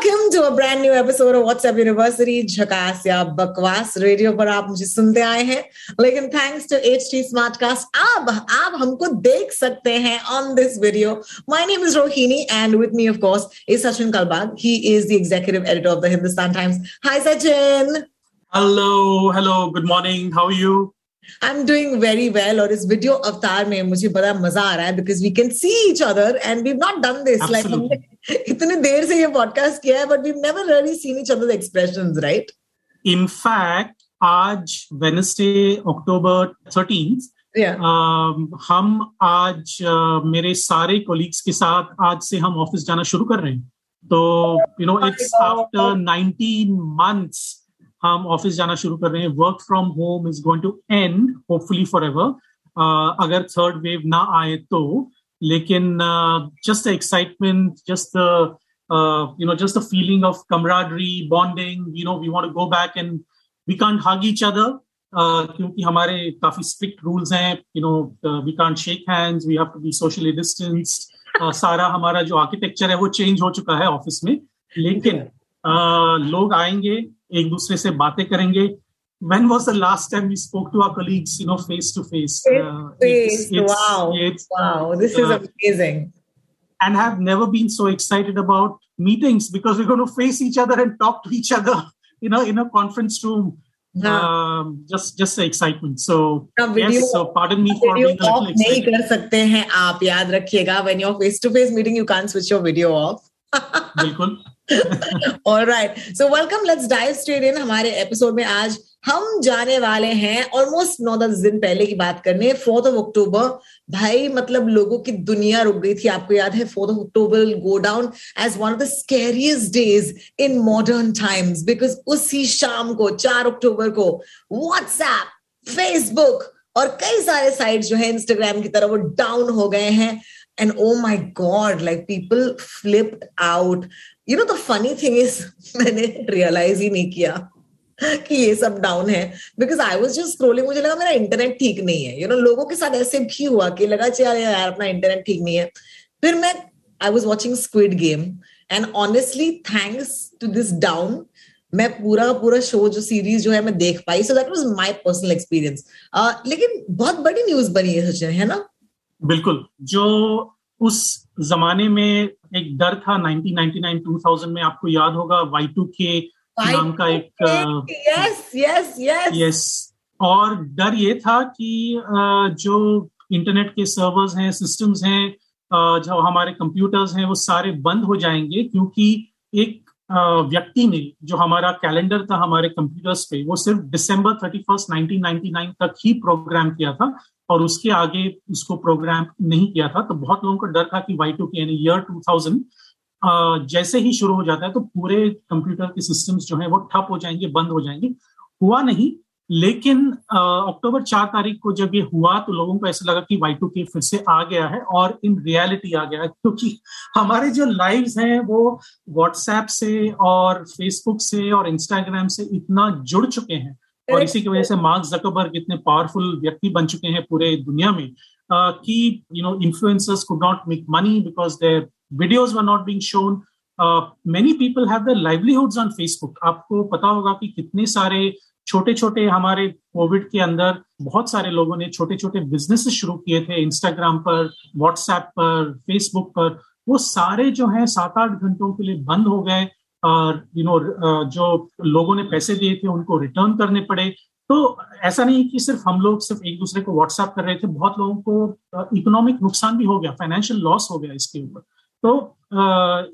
welcome to a brand new episode of WhatsApp university झकास या बकवास रेडियो पर आप मुझे सुनते आए हैं। लेकिन thanks to H T Smartcast अब आप हमको देख सकते हैं on this video my name is Rohini and with me of course is Sachin Kalbag he is the executive editor of the Hindustan Times hi Sachin hello hello good morning how you I am doing very well और इस video अवतार में मुझे बड़ा मज़ा आ रहा है because we can see each other and we not done this like हमने इतने देर से ये पॉडकास्ट किया है but we never really seen each other expressions right in fact आज वेनसडे अक्टूबर थर्टीन हम आज uh, मेरे सारे कोलीग्स के साथ आज से हम ऑफ़िस जाना शुरू कर रहे हैं। तो you know it's after 19 months हम ऑफ़िस जाना शुरू कर रहे हैं। Work from home is going to end hopefully for ever अगर थर्ड वेव ना आए तो लेकिन just the excitement just you know just the feeling of camaraderie bonding you know we want to go back and we can't hug each other क्योंकि हमारे काफ़ी strict rules हैं you know we can't shake hands we have to be socially distanced सारा हमारा जो architecture है वो change हो चुका है ऑफ़िस में। लेकिन uh, लोग आएँगे एक दूसरे से बातें करेंगे when was the last time we spoke to our colleagues you know face to face face wow it's, wow this is uh, amazing and have never been so excited about meetings because we're going to face each other and talk to each other you know in a conference room um, just just the excitement so yes so pardon me for being a little नहीं excited कर सकते हैं आप याद रखिएगा when you're face to face meeting you can't switch your video off बिल्कुल All right. So welcome. Let's dive straight in. हमारे episode में आज हम जाने वाले हैं ऑलमोस्ट नौ दस दिन पहले की बात करने फोर्थ ऑफ़ अक्टूबर भाई मतलब लोगों की दुनिया रुक गई थी, आपको याद है? Fourth of October go down as one of the scariest days in modern times because उसी शाम को, चार अक्टूबर को व्हाट्सएप फेसबुक और कई सारे साइट जो है इंस्टाग्राम की तरह वो डाउन हो गए हैं। And oh my god like people flipped out you know the funny thing is, मैंने रियलाइज़ ही नहीं किया। कि ये सब डाउन है। Because I was just scrolling मुझे लगा मेरा इंटरनेट ठीक नहीं है। यू you नो know, लोगों के साथ ऐसे भी हुआ कि लगा चल यार अपना इंटरनेट ठीक नहीं है। फिर मैं I was watching Squid Game and honestly thanks to this down मैं पूरा पूरा शो जो सीरीज़ जो है मैं देख पाई। So that was my personal experience लेकिन बहुत बड़ी न्यूज़ बनी है सचिन है ना? बिल्कुल। जो उस जमाने में एक डर था 1999 2000 में आपको याद होगा Y2K नाम का एक यस यस यस यस और डर ये था कि जो इंटरनेट के सर्वर्स हैं सिस्टम्स हैं जो हमारे कंप्यूटर्स हैं वो सारे बंद हो जाएँगे क्योंकि एक व्यक्ति ने जो हमारा कैलेंडर था हमारे कंप्यूटर्स पे वो सिर्फ़ दिसंबर थर्टी फ़र्स्ट नाइनटीन तक ही प्रोग्राम किया था और उसके आगे उसको प्रोग्राम नहीं किया था। तो बहुत लोगों को डर था कि वाई टू के यानी ईयर टू थाउज़ेंड जैसे ही शुरू हो जाता है तो पूरे कंप्यूटर के सिस्टम्स जो है, वो ठप हो जाएँगे, बंद हो जाएँगे। हुआ नहीं, लेकिन अक्टूबर चार तारीख को जब ये हुआ तो लोगों को ऐसा लगा कि वाई टू के फिर से आ गया है और इन रियलिटी आ गया है, क्योंकि हमारे जो लाइव्स हैं, वो व्हाट्सएप से और फेसबुक से और इंस्टाग्राम से इतना जुड़ चुके हैं और इसी की वजह से मार्क जकरबर्ग इतने पावरफुल व्यक्ति बन चुके हैं पूरे दुनिया में कि you know influencers could not make money because their videos were not being shown many people have the livelihoods on Facebook आपको पता होगा कि कितने सारे छोटे छोटे हमारे कोविड के अंदर बहुत सारे लोगों ने छोटे छोटे बिज़नेस शुरू किए थे इंस्टाग्राम पर व्हाट्सएप पर फेसबुक पर। वो सारे जो है सात आठ घंटों के लिए बंद हो गए और यू नो जो लोगों ने पैसे दिए थे उनको रिटर्न करने पड़े। तो ऐसा नहीं कि सिर्फ़ हम लोग सिर्फ़ एक दूसरे को व्हाट्सएप कर रहे थे, बहुत लोगों को इकोनॉमिक नुकसान भी हो गया फाइनेंशियल लॉस हो गया इसके ऊपर। तो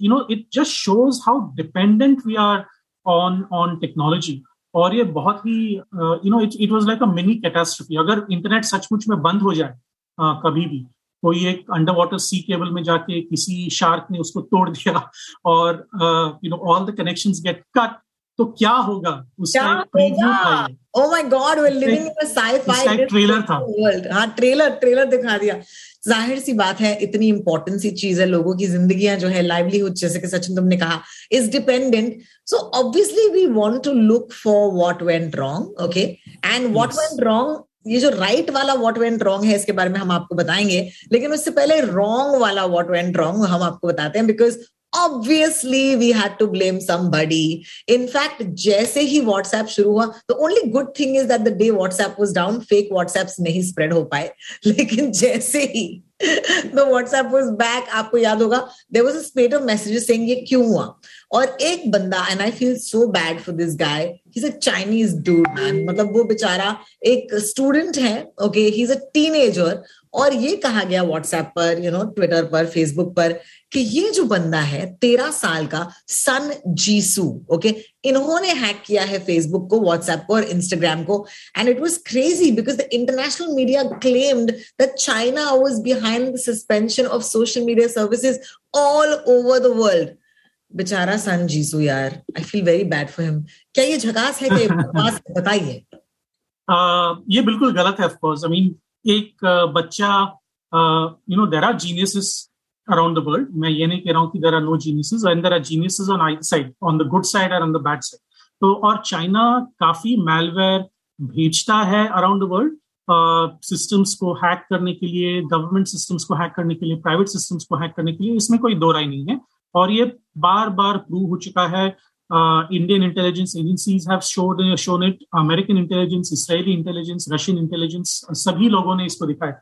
you know it just shows how dependent we are on on technology और ये बहुत ही you know it it was like a mini catastrophe अगर इंटरनेट सचमुच में बंद हो जाए uh, कभी भी कोई एक अंडर वाटर सी केबल में जाके किसी शार्क ने उसको तोड़ दिया और you know all the connection get cut तो क्या होगा? उसका एक प्रीव्यू था ओह my god we living in a sci-fi trailer था। वर्ल्ड हाँ ट्रेलर ट्रेलर दिखा दिया। ज़ाहिर सी बात है इतनी इंपॉर्टेंट सी चीज़ है लोगों की जिंदगियाँ जो है लाइवलीहुड जैसे कि सचिन तुमने कहा is dependent so obviously we want to look for what went wrong okay and what went wrong ये जो राइट right वाला व्हाट वेंट रॉन्ग है इसके बारे में हम आपको बताएँगे लेकिन उससे पहले रॉन्ग वाला व्हाट वेंट रॉन्ग हम आपको बताते हैं because obviously we had to blame somebody in fact जैसे ही WhatsApp शुरू हुआ the only good thing is that the day WhatsApp was down fake WhatsApps नहीं spread हो पाए लेकिन जैसे ही the WhatsApp was back आपको याद होगा there was a spate of messages saying ये क्यों हुआ और एक बंदा and I feel so bad for this guy he's a Chinese dude man मतलब वो बेचारा एक स्टूडेंट है okay he's a teenager और ये कहा गया व्हाट्सएप पर यू नो ट्विटर पर फेसबुक पर कि ये जो बंदा है तेरह साल का सन जीसू ओके इन्होंने हैक किया है फेसबुक को व्हाट्सएप को और इंस्टाग्राम को and it was crazy because the international media claimed that China was behind the suspension of social media services all over the world बेचारा सन जीसू यार I feel very bad for him क्या ये झकास है कि बताइए। ये बिल्कुल गलत है ऑफकोर्स आई मीन एक बच्चा you know there are geniuses around the world मैं ये नहीं कह रहा हूँ कि there are no geniuses and there are geniuses on I side on the good side और ऑन द बैड साइड तो और चाइना काफ़ी मेलवेयर भेजता है अराउंड द वर्ल्ड सिस्टम्स को हैक करने के लिए गवर्नमेंट सिस्टम्स को हैक करने के लिए प्राइवेट सिस्टम्स को हैक करने के लिए, इसमें कोई दो राय नहीं है। और ये बार बार प्रूव हो चुका है Indian intelligence agencies have showed shown it American intelligence Israeli intelligence Russian intelligence सभी लोगों ने इसको दिखाया।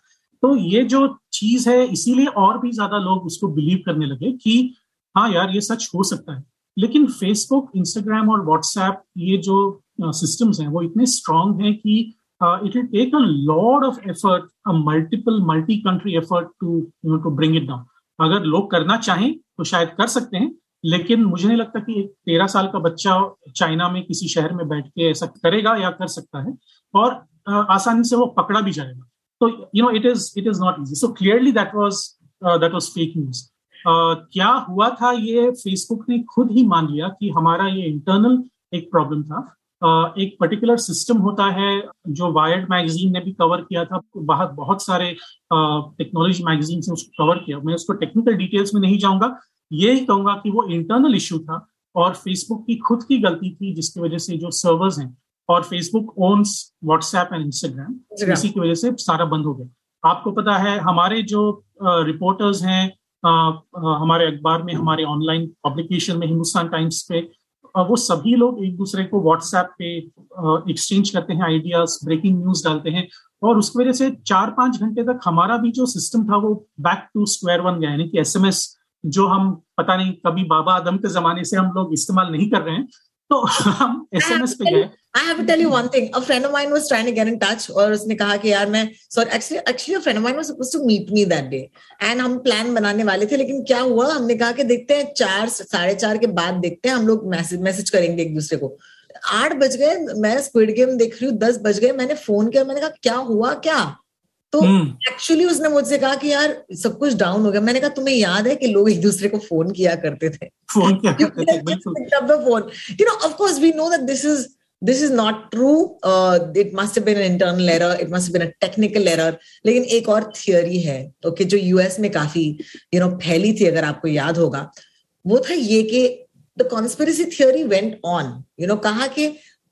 तो ये जो चीज़ है इसीलिए और भी ज़्यादा लोग उसको बिलीव करने लगे कि हाँ यार ये सच हो सकता है। लेकिन फेसबुक इंस्टाग्राम और व्हाट्सएप ये जो सिस्टम्स uh, हैं वो इतने स्ट्रांग हैं कि it will take a lot of effort a multiple multi country effort to to bring it down अगर लोग करना चाहें तो शायद कर सकते हैं लेकिन मुझे नहीं लगता कि एक तेरह साल का बच्चा चाइना में किसी शहर में बैठ के ऐसा करेगा या कर सकता है। और आसानी से वो पकड़ा भी जाएगा। तो you know it is it is not easy so clearly that was that was fake news क्या हुआ था ये? फेसबुक ने खुद ही मान लिया कि हमारा ये इंटरनल एक प्रॉब्लम था। uh, एक पर्टिकुलर सिस्टम होता है जो वायर्ड मैगजीन ने भी कवर किया था। बहुत बहुत सारे टेक्नोलॉजी uh, मैगजीन ने उसको कवर किया। मैं उसको टेक्निकल डिटेल्स में नहीं जाऊँगा। ये कहूँगा कि वो इंटरनल इश्यू था और फेसबुक की खुद की गलती थी जिसकी वजह से जो सर्वर्स हैं और Facebook owns WhatsApp and Instagram इसी की वजह से सारा बंद हो गया। आपको पता है हमारे जो रिपोर्टर्स हैं हमारे अखबार में हमारे ऑनलाइन पब्लिकेशन में हिंदुस्तान टाइम्स पे वो सभी लोग एक दूसरे को व्हाट्सएप पे एक्सचेंज करते हैं आइडियाज़ ब्रेकिंग न्यूज़ डालते हैं और उसकी वजह से चार पाँच घंटे तक हमारा भी जो सिस्टम था वो बैक टू स्क्वायर वन गया। यानी कि एसएमएस जो हम पता नहीं कभी बाबा आदम के जमाने से हम लोग इस्तेमाल नहीं कर रहे हैं। तो हम एसएमएस पे गए। I have to tell you one thing. A friend of mine was trying to get in touch और उसने कहा कि यार मैं sorry actually actually a friend of mine was supposed to meet me that day. And हम plan बनाने वाले थे लेकिन क्या हुआ? हमने कहा कि देखते हैं चार साढ़े चार के बाद देखते हैं हम लोग मैसेज मैसेज करेंगे एक दूसरे को। आठ बज गए मैं स्क्विड गेम देख रही हूँ दस बज गए मैंने फ़ोन किया मैंने कहा क्या हुआ क्या? तो एक्चुअली हम्म। उसने मुझसे कहा कि यार सब कुछ डाउन हो गया। मैंने कहा तुम्हें याद है कि लोग एक दूसरे को फ़ोन किया करते थे? Phone you know of course we know that this is this is not true it must been internal error it must been a technical error लेकिन एक और थियोरी है ओके okay, जो यूएस में काफ़ी यू नो फैली थी अगर आपको याद होगा वो था ये कि the conspiracy theory went on you know कहा कि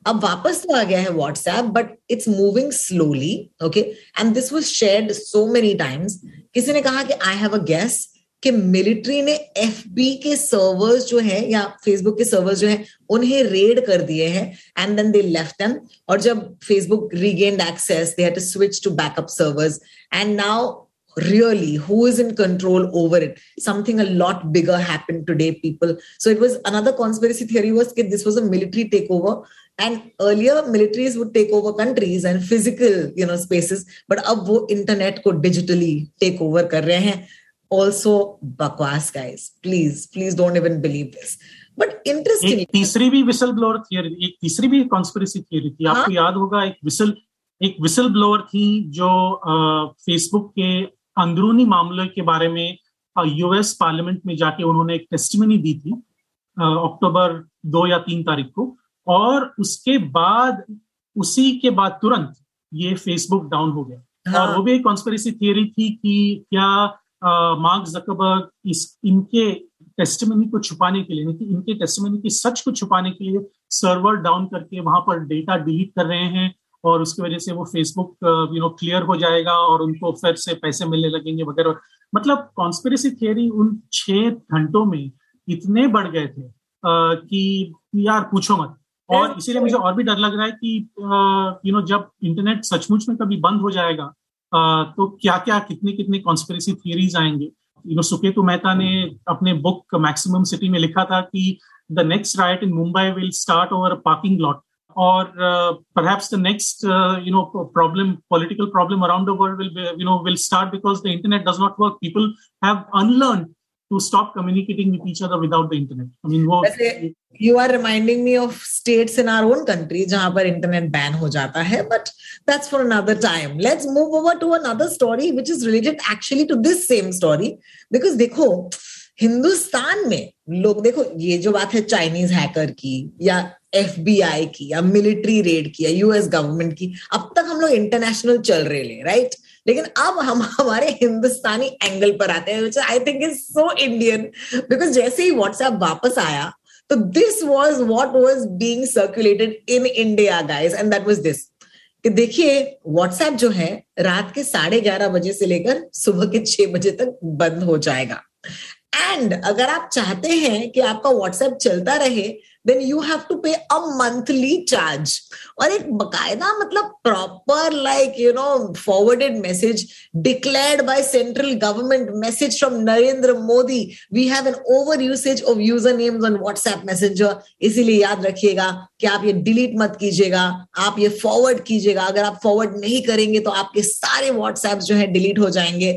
अब वापस तो आ गया है WhatsApp but it's moving slowly okay and this was shared so many times किसी ने कहा कि आई हैव अ गेस कि मिलिट्री ने एफबी के सर्वर्स जो है या फेसबुक के सर्वर्स जो है, उन्हें रेड कर दिए हैं and then they left them और जब Facebook regained access they had to switch to backup servers and now really who is in control over it something a lot bigger happened today people so it was another conspiracy theory was that this was a military takeover and earlier militaries would take over countries and physical you know spaces but अब वो internet को digitally take over कर रहे हैं also bakwas guys please please don't even believe this but interesting एक तीसरी भी whistle blower theory एक तीसरी भी कॉन्स्पिरेसी थियरी थी आपको याद होगा एक विसल एक विसल ब्लोअर थी जो फेसबुक के अंदरूनी मामले के बारे में यूएस पार्लियामेंट में जाके उन्होंने एक टेस्टमनी दी थी अक्टूबर दो या तीन तारीख को और उसके बाद उसी के बाद तुरंत ये फेसबुक डाउन हो गया हाँ. और वो भी एक कॉन्स्पेरेसी थियरी थी कि क्या मार्क जकबर्ग इस इनके टेस्टमनी को छुपाने के लिए इनके टेस्टमनी की सच को छुपाने के लिए सर्वर डाउन करके वहाँ पर डेटा डिलीट कर रहे हैं और उसकी वजह से वो फेसबुक यू नो क्लियर हो जाएगा और उनको फिर से पैसे मिलने लगेंगे वगैरह। मतलब कॉन्स्पेरेसी थियरी उन छह घंटों में इतने बढ़ गए थे आ, कि यार पूछो मत। और इसीलिए मुझे और भी डर लग रहा है कि यू नो जब इंटरनेट सचमुच में कभी बंद हो जाएगा आ, तो क्या क्या कितने कितने कॉन्स्पेरेसी थियरीज आएँगे? यू नो सुकेतु मेहता ने अपने बुक मैक्सिमम सिटी में लिखा था कि the next riot in Mumbai will start over parking lot or uh, perhaps the next uh, you know problem political problem around the world will be, you know will start because the internet does not work. People have unlearned to stop communicating with each other without the internet. I mean wo, you are reminding me of states in our own country jahan internet ban ho jata hai but that's for another time. Let's move over to another story which is related actually to this same story. Because dekho Hindustan में लोग, देखो, ये जो बात है Chinese hacker की या FBI की या मिलिट्री रेड की या यूएस गवर्नमेंट की, अब तक हम लोग इंटरनेशनल चल रहे ले राइट लेकिन अब हम, हमारे हिंदुस्तानी एंगल पर आते हैं I think is so Indian because जैसे ही व्हाट्सएप वापस आया तो this was what was being circulated in India guys and that was this कि देखिए व्हाट्सएप जो है, रात के साढ़े ग्यारह बजे से लेकर सुबह के छह बजे तक बंद हो जाएगा। एंड अगर आप चाहते हैं कि आपका व्हाट्सएप चलता रहे then you have to pay a monthly charge और एक बकायदा मतलब proper like you know forwarded message declared by central government message from Narendra Modi we have an over usage of user names on WhatsApp messenger इसीलिए याद रखिएगा कि आप ये डिलीट मत कीजिएगा, आप ये फॉरवर्ड कीजिएगा। अगर आप फॉरवर्ड नहीं करेंगे तो आपके सारे व्हाट्सएप जो है डिलीट हो जाएँगे।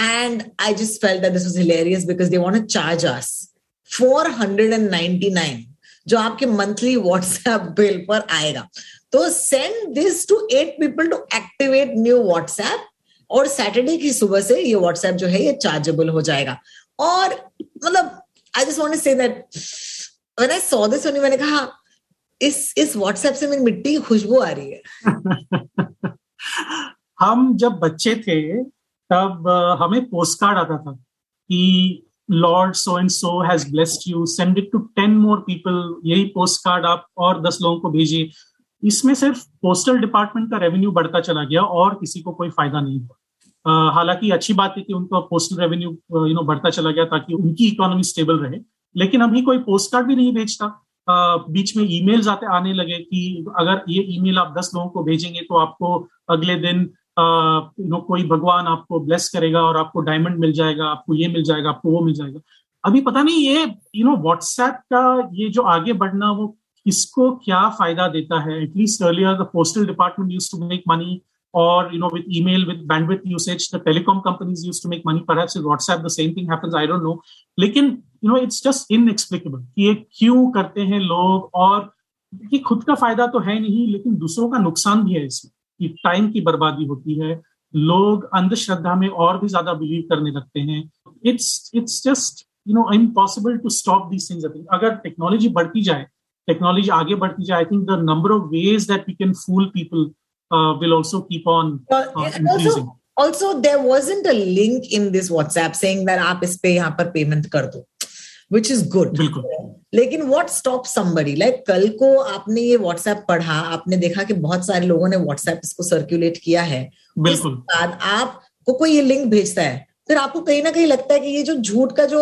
And I just felt that this was hilarious because they want to charge us 499 जो आपके मंथली व्हाट्सएप बिल पर आएगा। तो send this to eight people to activate new WhatsApp और सैटरडे की सुबह से ये व्हाट्सएप जो है ये चार्जेबल हो जाएगा। और मतलब I just want to say that when I saw this मैंने कहा, इस इस व्हाट्सएप से मेरी मिट्टी की खुशबू आ रही है। हम जब बच्चे थे तब हमें पोस्ट कार्ड आता था कि lord so and so has blessed you send it to ten more people यही पोस्ट कार्ड आप और दस लोगों को भेजिए। इसमें सिर्फ़ पोस्टल डिपार्टमेंट का रेवेन्यू बढ़ता चला गया और किसी को कोई फ़ायदा नहीं हुआ। हालाँकि अच्छी बात है कि उनका पोस्टल रेवेन्यू यू नो बढ़ता चला गया ताकि उनकी इकोनॉमी स्टेबल रहे, लेकिन अभी कोई पोस्ट कार्ड भी नहीं भेजता। बीच में ईमेल्स आते, आने लगे कि अगर ये ईमेल आप दस लोगों को भेजेंगे तो आपको अगले दिन यू नो कोई भगवान आपको ब्लेस करेगा और आपको डायमंड मिल जाएगा, आपको ये मिल जाएगा, आपको वो मिल जाएगा। अभी पता नहीं ये यू नो व्हाट्सएप का ये जो आगे बढ़ना, वो किसको क्या फ़ायदा देता है? At least earlier the postal department use to make money or you know, with email, with bandwidth usage, the telecom companies used to make money. Perhaps with whatsapp the same thing happens, i don't know. लेकिन you know, it's just inexplicable कि ये क्यों करते हैं लोग और कि खुद का फ़ायदा तो है नहीं, लेकिन दूसरों का नुकसान भी है इसमें। कि टाइम की बर्बादी होती है। लोग अंधश्रद्धा में और भी ज़्यादा बिलीव करने लगते हैं। It's it's just you know impossible to stop these things अगर टेक्नोलॉजी बढ़ती जाए टेक्नोलॉजी आगे बढ़ती जाए I think the number of ways that we can fool people will also keep on increasing also there wasn't a link in this whatsapp saying that आप इस पे यहाँ पर पेमेंट कर दो विच इज़ गुड लेकिन वॉट स्टॉप समबडी लाइक कल को आपने ये व्हाट्सएप पढ़ा आपने देखा कि बहुत सारे लोगों ने व्हाट्सएप इसको सर्कुलेट किया है। बिल्कुल। बाद आपको कोई ये लिंक भेजता है फिर आपको कहीं ना कहीं लगता है कि ये जो झूठ का जो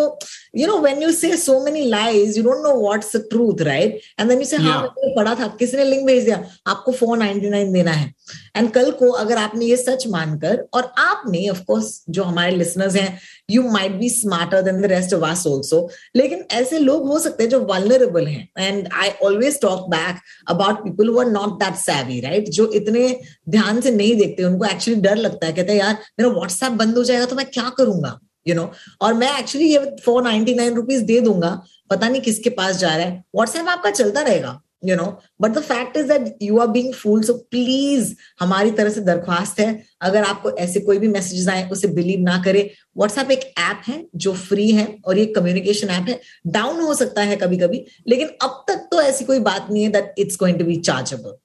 you know when you say so many lies you don't know what's the truth right and then you say हाँ मैंने पढ़ा था किसने लिंक भेज दिया? आपको फोर नाइनटी नाइन देना है। एंड कल को अगर आपने ये सच मानकर, और आपने ऑफ़ कोर्स जो हमारे लिसनर्स हैं you might be smarter than the rest of us also लेकिन ऐसे लोग हो सकते हैं जो वल्नरेबल हैं. And I always talk back about people who are not that savvy right जो इतने ध्यान से नहीं देखते, उनको एक्चुअली डर लगता है, कहते हैं, यार, मेरा व्हाट्सएप बंद हो जाएगा तो मैं क्या करूँगा? यू नो और मैं एक्चुअली ये फोर नाइनटी नाइन रुपीज़ दे दूँगा, पता नहीं किसके पास जा रहा है। व्हाट्सएप आपका चलता रहेगा। You know but the fact is that you are being fool so please हमारी तरह से दरख्वास्त है। अगर आपको ऐसे कोई भी मैसेजेस आए, उसे बिलीव ना करे। व्हाट्सएप एक ऐप है जो फ्री है और ये कम्युनिकेशन ऐप है। डाउन हो सकता है कभी कभी लेकिन अब तक तो ऐसी कोई बात नहीं है that it's going to be chargeable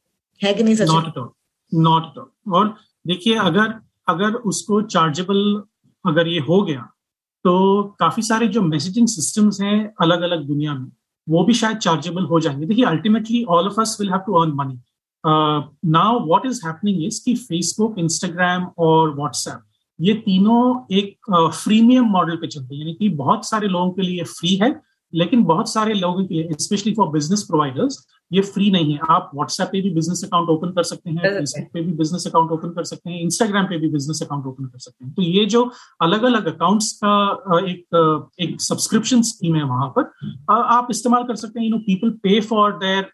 है कि नहीं सच नॉट नॉट और देखिए, अगर अगर उसको चार्जेबल अगर ये हो गया तो काफ़ी सारे जो मैसेजिंग सिस्टम्स हैं अलग अलग दुनिया में वो भी शायद चार्जेबल हो जाएँगे। देखिए ultimately all of us will have to earn money now what is happening is कि फेसबुक इंस्टाग्राम और व्हाट्सएप ये तीनों एक फ्रीमियम uh, मॉडल पे चलते हैं। यानी कि बहुत सारे लोगों के लिए फ्री है लेकिन बहुत सारे लोगों के लिए स्पेशली फॉर बिज़नेस प्रोवाइडर्स ये फ्री नहीं है। आप व्हाट्सएप पे भी बिज़नेस अकाउंट ओपन कर सकते हैं फेसबुक पे भी बिज़नेस अकाउंट ओपन कर सकते हैं इंस्टाग्राम पे भी बिज़नेस अकाउंट ओपन कर सकते हैं। तो ये जो अलग अलग अकाउंट्स का एक एक सब्सक्रिप्शन स्कीम है वहाँ पर आप इस्तेमाल कर सकते हैं। You know people pay for their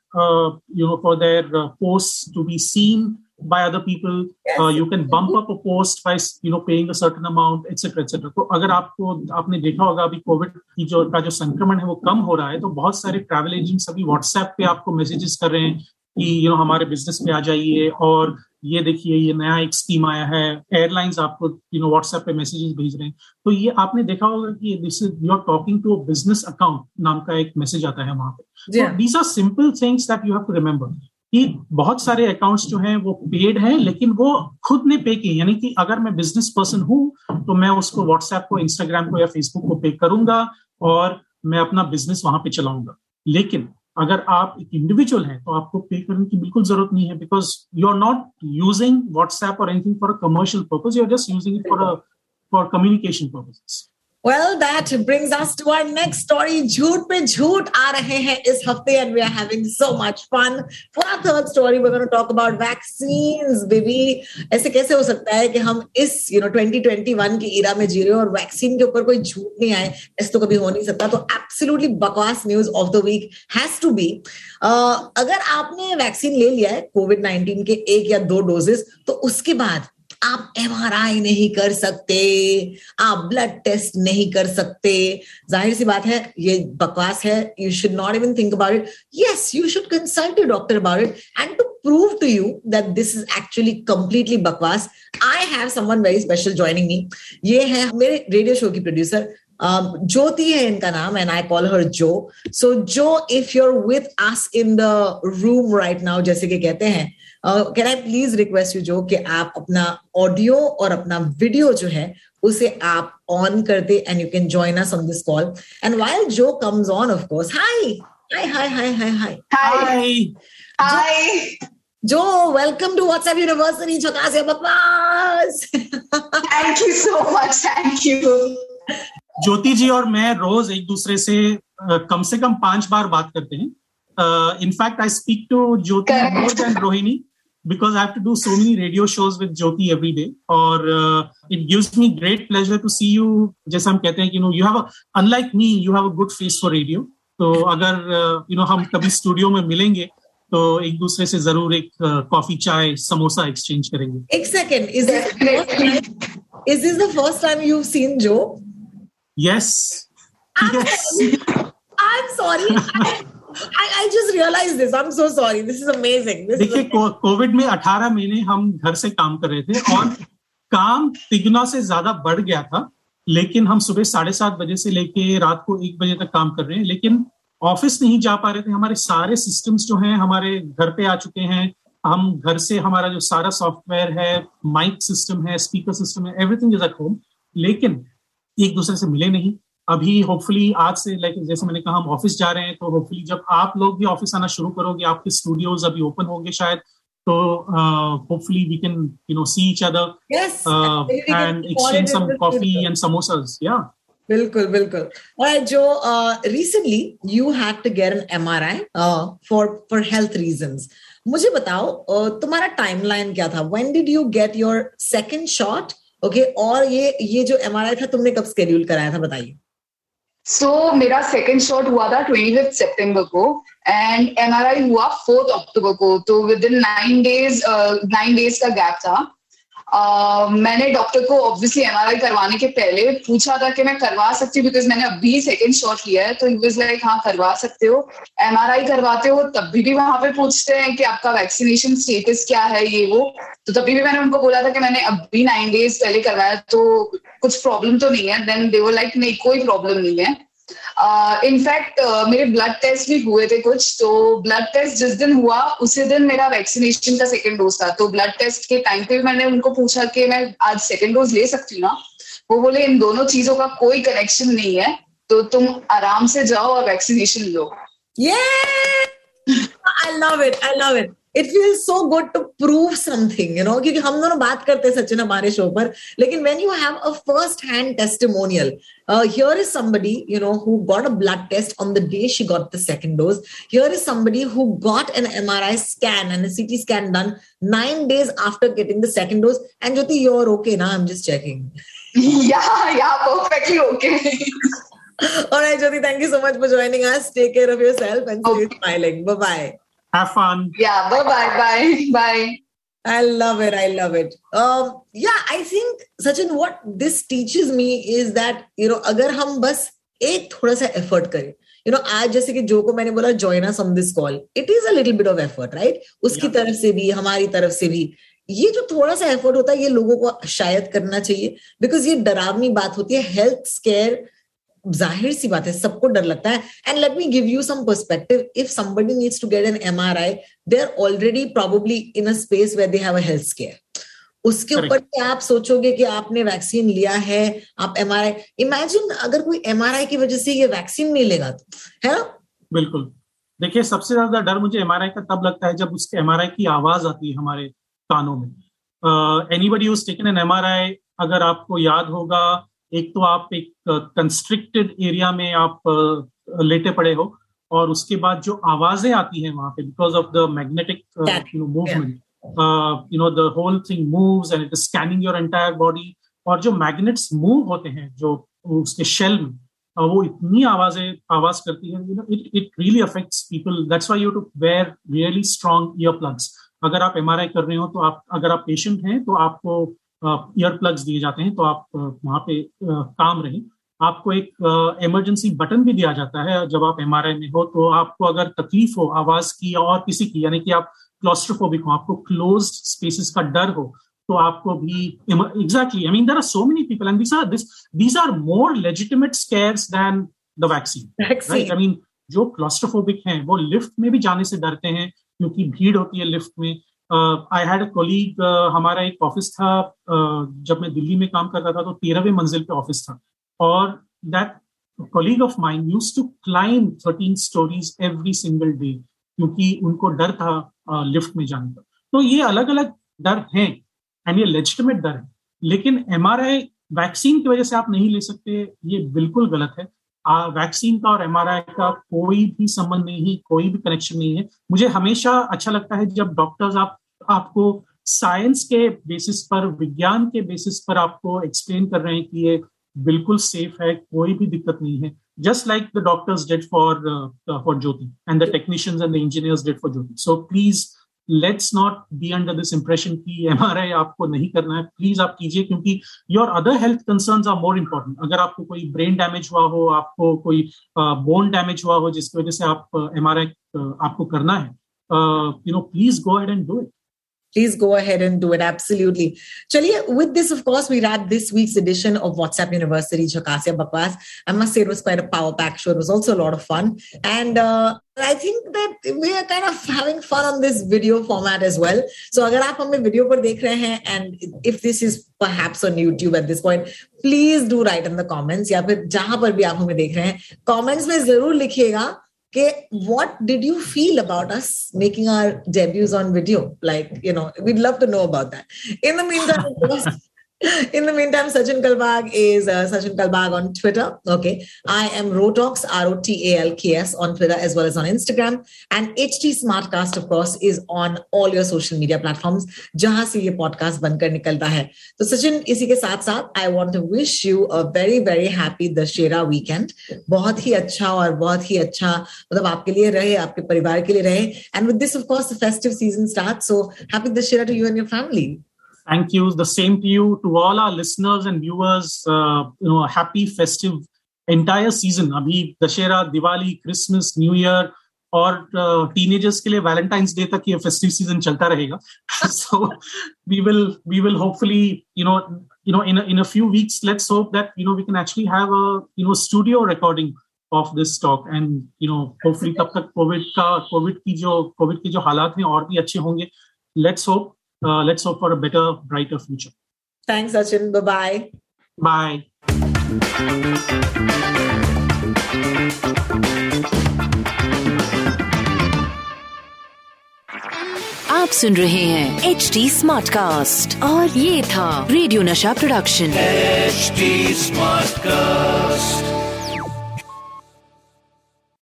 you know for their post to be seen by other people yes. uh, you can bump up a post by you know paying a certain amount etc etc तो अगर आपको आपने देखा होगा अभी Covid की जो का जो संक्रमण है वो कम हो रहा है तो बहुत सारे ट्रैवल एजेंट्स अभी व्हाट्सएप पे आपको मैसेजेस कर रहे हैं कि यू नो हमारे बिज़नेस पे आ जाइए और ये देखिए ये नया एक स्कीम आया है एयरलाइंस आपको यू नो व्हाट्सएप पे मैसेजेस भेज रहे हैं। तो ये आपने देखा होगा कि this is you are talking to business account नाम का एक मैसेज आता है वहाँ पे। These are simple things that you have to remember कि बहुत सारे अकाउंट्स जो हैं वो पेड हैं, लेकिन वो खुद ने पे किए यानी कि अगर मैं बिज़नेस पर्सन हूँ तो मैं उसको व्हाट्सएप को इंस्टाग्राम को या फेसबुक को पे करूँगा और मैं अपना बिज़नेस वहाँ पे चलाऊँगा। लेकिन अगर आप एक इंडिविजुअल हैं तो आपको पे करने की बिल्कुल ज़रूरत नहीं है because you are not using WhatsApp और anything for a commercial purpose you are just using it for for communication purposes Well, that brings us to our next story. झूठ पे झूठ आ रहे हैं इस हफ़्ते and we are having so much fun. For our third story, we're going to talk about vaccines, baby. ऐसे कैसे हो सकता है कि हम इस you know 2021 की इरा में जी रहे हो और वैक्सीन के ऊपर कोई झूठ नहीं आए ऐसे तो कभी हो नहीं सकता तो एब्सोल्युटली बकवास news of the week has to be अगर आपने वैक्सीन ले लिया है कोविड 19 के एक या दो डोजेस तो उसके बाद आप एमआरआई नहीं कर सकते, आप ब्लड टेस्ट नहीं कर सकते। ज़ाहिर सी बात है, ये बकवास है you should not even think about it yes you should consult doctor about it and to prove to you that this is actually completely बकवास. I have someone very special joining me. ये है मेरे radio show की producer Jyoti है इनका नाम and I call her जो so Jo if you're with us in the room right now जैसे कि कहते हैं can I please request you जो कि आप अपना ऑडियो और अपना वीडियो जो है उसे आप ऑन कर दे and you can join us on this call and while Jo comes on of course hi hi hi hi hi hi hi hi Jo welcome to WhatsApp university झकास या बकवास thank you so much thank you Jyoti ji और मैं रोज एक दूसरे से कम से कम पाँच बार बात करते हैं। In fact I speak to Jyoti more Rohini because I to do so many radio shows with Jyoti every day और it gives me great pleasure to see you जैसे हम कहते हैं कि you have unlike me you have a good face for radio तो अगर you know हम कभी स्टूडियो में मिलेंगे तो एक दूसरे से ज़रूर एक कॉफ़ी चाय समोसा एक्सचेंज करेंगे। एक second is is first time you seen Jo yes I am sorry I, I just realized this. I'm so sorry. This is amazing. देखिए कोविड में 18 महीने हम घर से काम कर रहे थे और काम तिगुना से ज़्यादा बढ़ गया था लेकिन हम सुबह साढ़े सात बजे से लेके रात को एक बजे तक काम कर रहे हैं लेकिन ऑफ़िस नहीं जा पा रहे थे हमारे सारे सिस्टम्स जो हैं हमारे घर पे आ चुके हैं हम घर से हमारा जो सारा सॉफ्टवेयर है माइक सिस्टम है स्पीकर सिस्टम है एवरीथिंग इज़ एट होम लेकिन एक दूसरे से मिले नहीं। अभी होपफुली आज से लाइक जैसे मैंने कहा हम ऑफ़िस जा रहे हैं तो होपफुली जब आप लोग भी ऑफ़िस आना शुरू करोगे आपके स्टूडियोज अभी ओपन होंगे शायद तो hopefully we can you know see each other and exchange some coffee and samosas या बिल्कुल बिल्कुल। और जो recently you had to get an MRI for for health reasons मुझे बताओ uh, तुम्हारा टाइमलाइन क्या था? When did you get your second shot okay और ये ये जो एमआरआई था तुमने कब स्केड्यूल कराया था बताइए? सो so, मेरा सेकेंड शॉट हुआ था ट्वेंटी फिफ्थ सेप्टेम्बर को एंड एमआरआई हुआ फोर्थ अक्टूबर को तो within nine days nine days का गैप था। मैंने डॉक्टर को ऑब्वियसली एमआरआई करवाने के पहले पूछा था कि मैं करवा सकती हूँ बिकॉज़ मैंने अभी सेकेंड शॉट लिया है तो वाज लाइक हाँ करवा सकते हो। एमआरआई करवाते हो तभी भी वहाँ पे पूछते हैं कि आपका वैक्सीनेशन स्टेटस क्या है, ये, वो। तो तभी भी मैंने उनको बोला था कि मैंने अभी नाइन डेज़ पहले करवाया तो कुछ प्रॉब्लम तो नहीं है। देन दे वो लाइक नहीं, कोई प्रॉब्लम नहीं है। इनफैक्ट uh, uh, मेरे ब्लड टेस्ट भी हुए थे कुछ तो ब्लड टेस्ट जिस दिन हुआ उसी दिन मेरा वैक्सीनेशन का सेकेंड डोज था। तो ब्लड टेस्ट के टाइम पे मैंने उनको पूछा कि मैं आज सेकेंड डोज ले सकती हूँ ना? वो बोले इन दोनों चीज़ों का कोई कनेक्शन नहीं है तो तुम आराम से जाओ और वैक्सीनेशन लो। ये I love it I love it It feel so good to prove something you know क्योंकि हम दोनों बात करते हैं सचिन हमारे शो पर लेकिन when you have a first hand testimonial here is somebody you know who got a blood test on the day she got the second dose here is somebody who got an MRI scan and CT scan done nine days after getting the second dose and jyoti you're okay now i'm just checking yeah yeah perfectly okay all right jyoti thank you so much for joining us take care of yourself and stay okay. smiling bye bye Have fun. Yeah. Bye bye. Bye. Bye. I love it. I love it. Um, yeah, I think Sachin, what this teaches me is that you know, अगर हम बस एक थोड़ा सा effort करें you know आज जैसे कि जो को मैंने बोला join us on this call it is a little bit of effort right उसकी yeah. तरफ़ से भी हमारी तरफ़ से भी ये जो थोड़ा सा एफर्ट होता है ये लोगों को शायद करना चाहिए बिकॉज़ ये डरावनी बात होती है हेल्थ स्केयर ज़ाहिर सी बात है सबको डर लगता है। And let me give you some perspective if somebody needs to get an MRI they are already probably in a space where they have a health care उसके ऊपर आप सोचोगे कि आपने वैक्सीन लिया है आप एमआरआई इमेजिन अगर कोई एमआरआई की वजह से ये वैक्सीन नहीं लेगा तो है ना? बिल्कुल। देखिए सबसे ज़्यादा डर मुझे एमआरआई का तब लगता है जब उसके एमआरआई की आवाज़ आती है हमारे कानों में। Anybody use taken an MRI अगर आपको याद होगा एक तो आप एक कंस्ट्रिक्टेड एरिया में आप लेटे पड़े हो और उसके बाद जो आवाज़ें आती हैं वहाँ पे because of the magnetic movement you know the whole thing moves and it is scanning your entire body और जो मैग्नेट्स मूव होते हैं जो उसके शेल में वो इतनी आवाज़ें आवाज़ करती है you know it it really affects people that's why you to wear really strong ear plugs अगर आप एमआरआई कर रहे हो तो आप अगर आप पेशेंट हैं तो आपको ईयर प्लग्स दिए जाते हैं तो आप वहाँ पे काम रहें। आपको एक इमरजेंसी बटन भी दिया जाता है जब आप एम में हो तो आपको अगर तकलीफ़ हो आवाज़ की और किसी की यानी कि आप क्लॉस्ट्रोफोबिक हो आपको क्लोज स्पेसिस का डर हो तो आपको भी exactly I mean there are so many people and this are this these are more legitimate scares than the vaccine I mean जो क्लॉस्ट्रोफोबिक हैं वो लिफ्ट में भी जाने से डरते हैं क्योंकि भीड़ होती है लिफ्ट में आई हैड अ कोलीग हमारा एक ऑफ़िस था uh, जब मैं दिल्ली में काम करता था तो तेरहवें मंजिल पे ऑफ़िस था। और that colleague of mine used to climb thirteen storeys every single day क्योंकि उनको डर था लिफ्ट uh, में जाने का। तो ये अलग अलग डर हैं एंड ये लेजिटिमेट डर है लेकिन एमआरआई वैक्सीन की वजह से आप नहीं ले सकते ये बिल्कुल गलत है। आ, वैक्सीन का और एमआरआई का कोई भी संबंध नहीं कोई भी कनेक्शन नहीं है। मुझे हमेशा अच्छा लगता है जब डॉक्टर्स आप आपको साइंस के बेसिस पर विज्ञान के बेसिस पर आपको एक्सप्लेन कर रहे हैं कि ये बिल्कुल सेफ़ है कोई भी दिक्कत नहीं है। Just like the doctors did for for Jyoti and the technicians and the engineers did for Jyoti. So please let's not be under this impression की एम आपको नहीं करना है। प्लीज़ आप कीजिए क्योंकि your other health concern are more important अगर आपको कोई ब्रेन डैमेज हुआ हो आपको कोई बोन uh, डैमेज हुआ हो जिसकी वजह से आप एम uh, uh, आपको करना है you know please go ahead and do it please go ahead and do it. Absolutely. Chaliye, with this, of course, we wrap this week's edition of WhatsApp University Chakasya Bakwas. I must say it was quite a power pack show. It was also a lot of fun. And uh, I think that we are kind of having fun on this video format as well. So agar aap hame video par dekh rahe hain and if this is perhaps on YouTube at this point, please do write in the comments या फिर जहां पर भी आप हमें देख रहे हैं comments में जरूर लिखिएगा okay, what did you feel about us making our debuts on video? Like, you know, we'd love to know about that. In the meantime, In the meantime, Sachin Kalbag is uh, Sachin Kalbag on Twitter. Okay. I am Rotox, R O T A L K S on Twitter as well as on Instagram. And HT Smartcast, of course, is on all your social media platforms. जहां से ये podcast बनकर निकलता है तो सचिन इसी के साथ साथ I want to wish you a very very happy Dussehra weekend बहुत ही अच्छा और बहुत ही अच्छा मतलब आपके लिए रहे आपके परिवार के लिए रहे and with this of course the festive season start so happy Dussehra to you and your family Thank you. The same to you, to all our listeners and viewers. Uh, you know, a happy festive entire season. अभी Dussehra, Diwali, Christmas, new year और teenagers के लिए Valentine's day तक ये festive season चलता रहेगा so we will we will hopefully you know you know in a, in a few weeks let's hope that you know we can actually have a you know studio recording of this talk and you know hopefully तब तक Covid का Covid की जो Covid के जो हालात हैं और भी अच्छे होंगे let's hope uh, let's hope for a better brighter future thanks sachin bye bye bye आप सुन रहे हैं एच डी स्मार्ट कास्ट और ये था radio Nasha production H smart cast